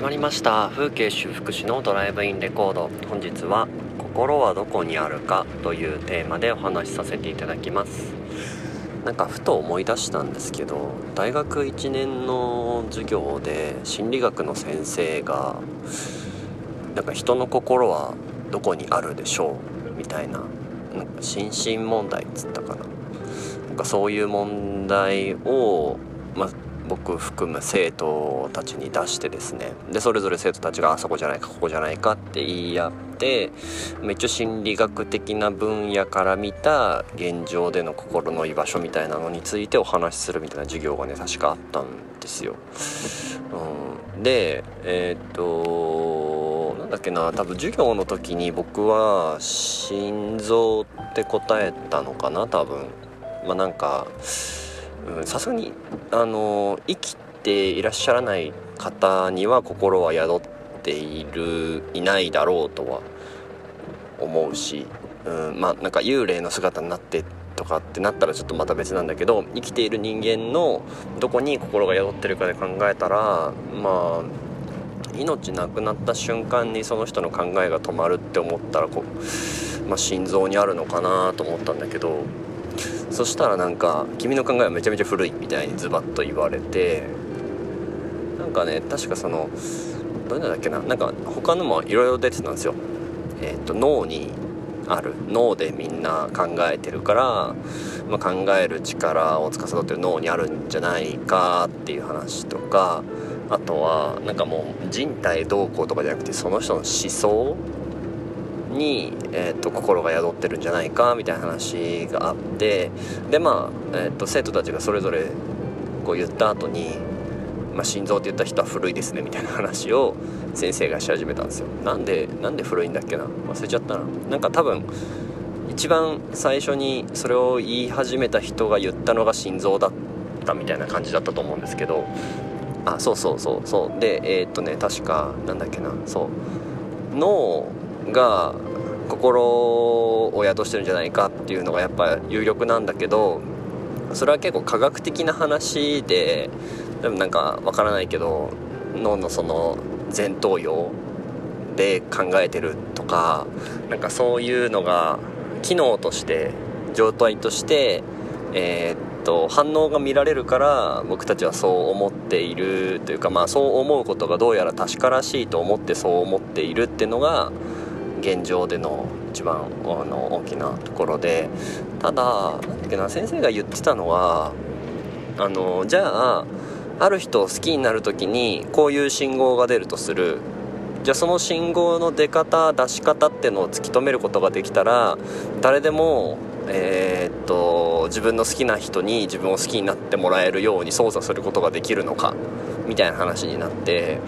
始まりました。風景修復師のドライブインレコード。本日は「心はどこにあるか」というテーマでお話しさせていただきます。なんかふと思い出したんですけど大学1年の授業で心理学の先生がなんか人の心はどこにあるでしょうみたいななんか心身問題っつったかな。なんかそういう問題をまあ僕含む生徒たちに出してですねでそれぞれ生徒たちがあそこじゃないかここじゃないかって言い合って一応心理学的な分野から見た現状での心の居場所みたいなのについてお話しするみたいな授業がね確かあったんですよ。うん、でえー、っとなんだっけな多分授業の時に僕は心臓って答えたのかな多分。まあなんかさすがにあの生きていらっしゃらない方には心は宿っているいないだろうとは思うし、うん、まあなんか幽霊の姿になってとかってなったらちょっとまた別なんだけど生きている人間のどこに心が宿ってるかで考えたらまあ命なくなった瞬間にその人の考えが止まるって思ったらこう、まあ、心臓にあるのかなと思ったんだけどそしたらなんか「君の考えはめちゃめちゃ古い」みたいにズバッと言われてなんかね確かそのどれだっけななんか他のもいろいろ出てたんですよ。えっ、と脳にある脳でみんな考えてるから、まあ、考える力を司ってる脳にあるんじゃないかっていう話とかあとはなんかもう人体どうこうとかじゃなくてその人の思想に、えーと、心が宿ってるんじゃないかみたいな話があってでまあ、えーと、生徒たちがそれぞれこう言った後にまあ、心臓って言った人は古いですねみたいな話を先生がし始めたんですよ。なんでなんで古いんだっけな？忘れちゃったな。なんか多分一番最初にそれを言い始めた人が言ったのが心臓だったみたいな感じだったと思うんですけどあそうそうそうそう。でえー、っとね確かなんだっけな。そう。脳が心を宿してるんじゃないかっていうのがやっぱ有力なんだけどそれは結構科学的な話ででもなんかわからないけど脳のその前頭葉で考えてるとかなんかそういうのが機能として状態としてえー、っと反応が見られるから僕たちはそう思っているというかまあそう思うことがどうやら確からしいと思ってそう思っているっていうのが現状での一番あの大きなところで。ただな先生が言ってたのはあのじゃあある人を好きになる時にこういう信号が出るとする。じゃあその信号の出方出し方っていうのを突き止めることができたら誰でもえー、っと自分の好きな人に自分を好きになってもらえるように操作することができるのかみたいな話になって。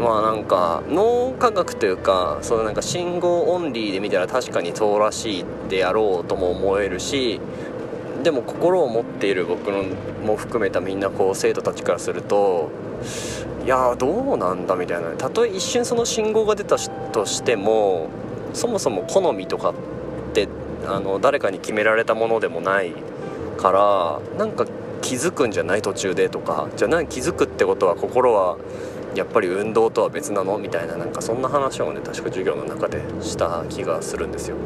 まあなんか脳科学というかそのなんか信号オンリーで見たら確かにそうらしいでやろうとも思えるしでも心を持っている僕のも含めたみんなこう生徒たちからするといやどうなんだみたいな。たとえ一瞬その信号が出たとしてもそもそも好みとかってあの誰かに決められたものでもないからなんか気づくんじゃない途中でとかじゃあ何気づくってことは心はやっぱり運動とは別なの？みたいななんかそんな話をね確か授業の中でした気がするんですよ。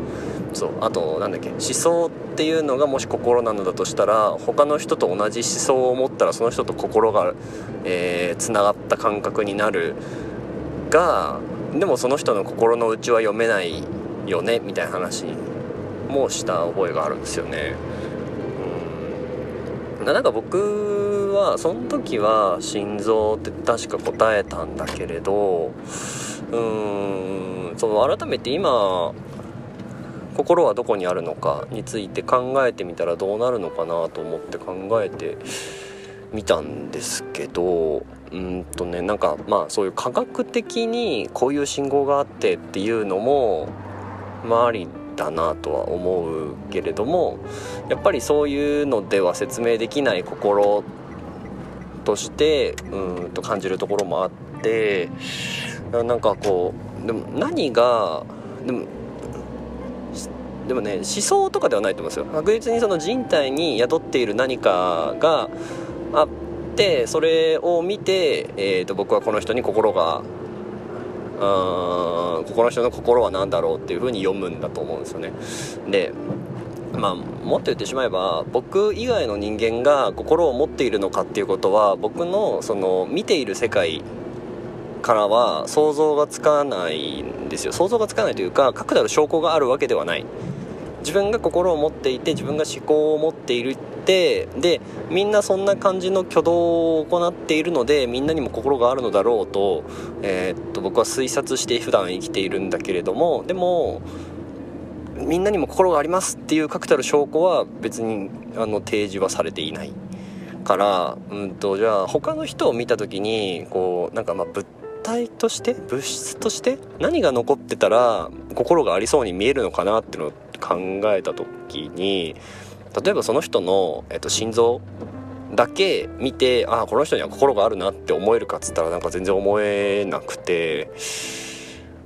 そうあとなんだっけ思想っていうのがもし心なのだとしたら他の人と同じ思想を持ったらその人と心がえー、つながった感覚になるがでもその人の心の内は読めないよねみたいな話もした覚えがあるんですよね。なんか僕はその時は心臓って確か答えたんだけれどうーんその改めて今心はどこにあるのかについて考えてみたらどうなるのかなと思って考えてみたんですけどうんとねなんかまあそういう科学的にこういう信号があってっていうのもまあありだなとは思うけれどもやっぱりそういうのでは説明できない心としてうんと感じるところもあってなんかこうでも何がでもでもね思想とかではないと思うんですよ。確実にその人体に宿っている何かがあでそれを見て、えーと、僕はこの人に心がうんこの人の心は何だろうっていう風に読むんだと思うんですよね。でまあ、もっと言ってしまえば僕以外の人間が心を持っているのかっていうことは僕のその見ている世界からは想像がつかないんですよ。想像がつかないというか確たる証拠があるわけではない。自分が心を持っていて自分が思考を持っているてでみんなそんな感じの挙動を行っているのでみんなにも心があるのだろうと,、えー、っと僕は推察して普段生きているんだけれどもでもみんなにも心がありますっていう確たる証拠は別にあの提示はされていないから、うんと、じゃあ他の人を見た時にこうなんかまあ物体として物質として何が残ってたら心がありそうに見えるのかなっていうのを考えた時に例えばその人の、えっと、心臓だけ見てああこの人には心があるなって思えるかっつったらなんか全然思えなくて。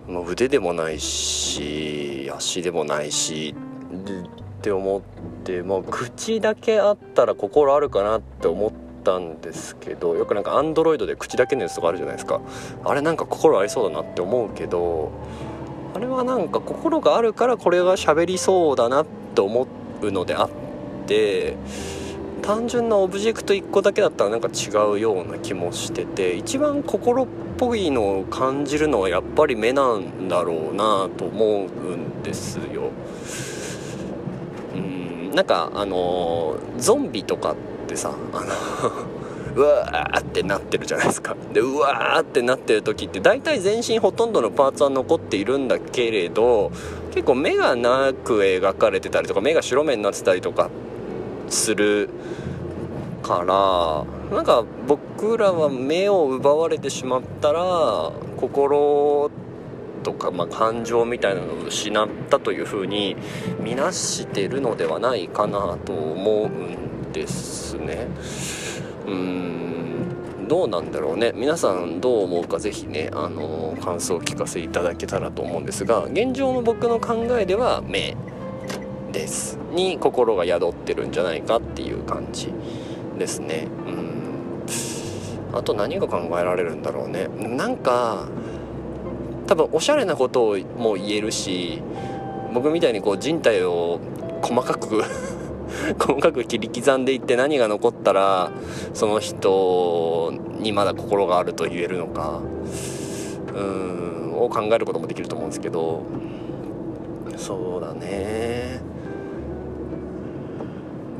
もう腕でもないし足でもないしって思ってもう口だけあったら心あるかなって思ったんですけどよくなんかアンドロイドで口だけのやつとかあるじゃないですかあれなんか心ありそうだなって思うけどあれはなんか心があるからこれが喋りそうだなって思うのであって単純なオブジェクト1個だけだったらなんか違うような気もしてて一番心っぽいのを感じるのはやっぱり目なんだろうなと思うんですよ。うんなんかあのゾンビとかってさあの うわーってなってるじゃないですかでうわーってなってる時って大体全身ほとんどのパーツは残っているんだけれど結構目がなく描かれてたりとか目が白目になってたりとかするからなんか僕らは目を奪われてしまったら心とか、まあ、感情みたいなのを失ったというふうに見なしてるのではないかなと思うんですね。うん。どうなんだろうね。皆さんどう思うか是非ねあの感想を聞かせいただけたらと思うんですが現状の僕の考えでは目。です。に心が宿ってるんじゃないかっていう感じですね。うん。あと何が考えられるんだろうね。なんか多分おしゃれなことをも言えるし僕みたいにこう人体を細かく 細かく切り刻んでいって何が残ったらその人にまだ心があると言えるのかうんを考えることもできると思うんですけど。そうだね。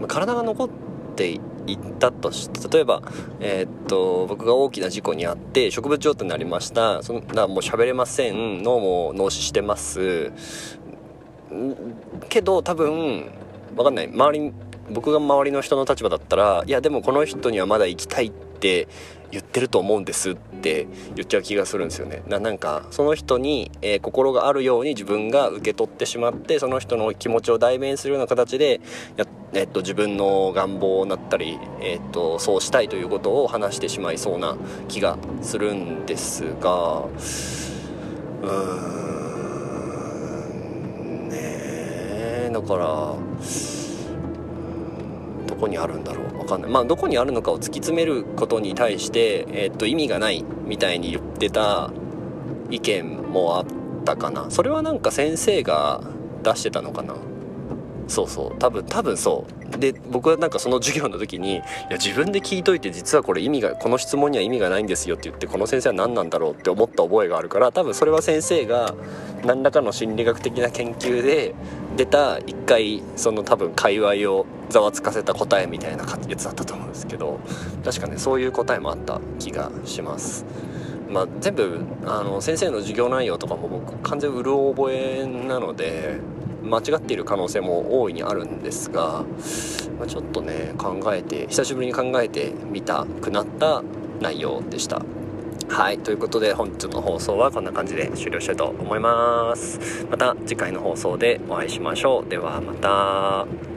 体が残っていったとして例えば、えー、っと僕が大きな事故に遭って植物状態になりました。そんなもう喋れません。脳も脳死してます。けど多分分かんない。周り僕が周りの人の立場だったらいやでもこの人にはまだ行きたいって言ってると思うんですって言っちゃう気がするんですよね。ななんかその人に、えー、心があるように自分が受け取ってしまってその人の気持ちを代弁するような形でや、えっと、自分の願望だったり、えっと、そうしたいということを話してしまいそうな気がするんですがうーんねえだからどこにあるんだろうわかんない。まあどこにあるのかを突き詰めることに対して、えー、っと意味がないみたいに言ってた意見もあったかな。それはなんか先生が出してたのかな。そうそう多分多分そうで僕はなんかその授業の時にいや自分で聞いといて実はこれ意味がこの質問には意味がないんですよって言ってこの先生は何なんだろうって思った覚えがあるから多分それは先生が何らかの心理学的な研究で出た一回その多分界隈をざわつかせた答えみたいなやつだったと思うんですけど確かねそういう答えもあった気がします。まあ、全部あの先生の授業内容とかも僕完全うる覚えなので間違っている可能性も大いにあるんですが、まあ、ちょっとね考えて久しぶりに考えてみたくなった内容でした。はいということで本日の放送はこんな感じで終了したいと思います。また次回の放送でお会いしましょう。ではまた。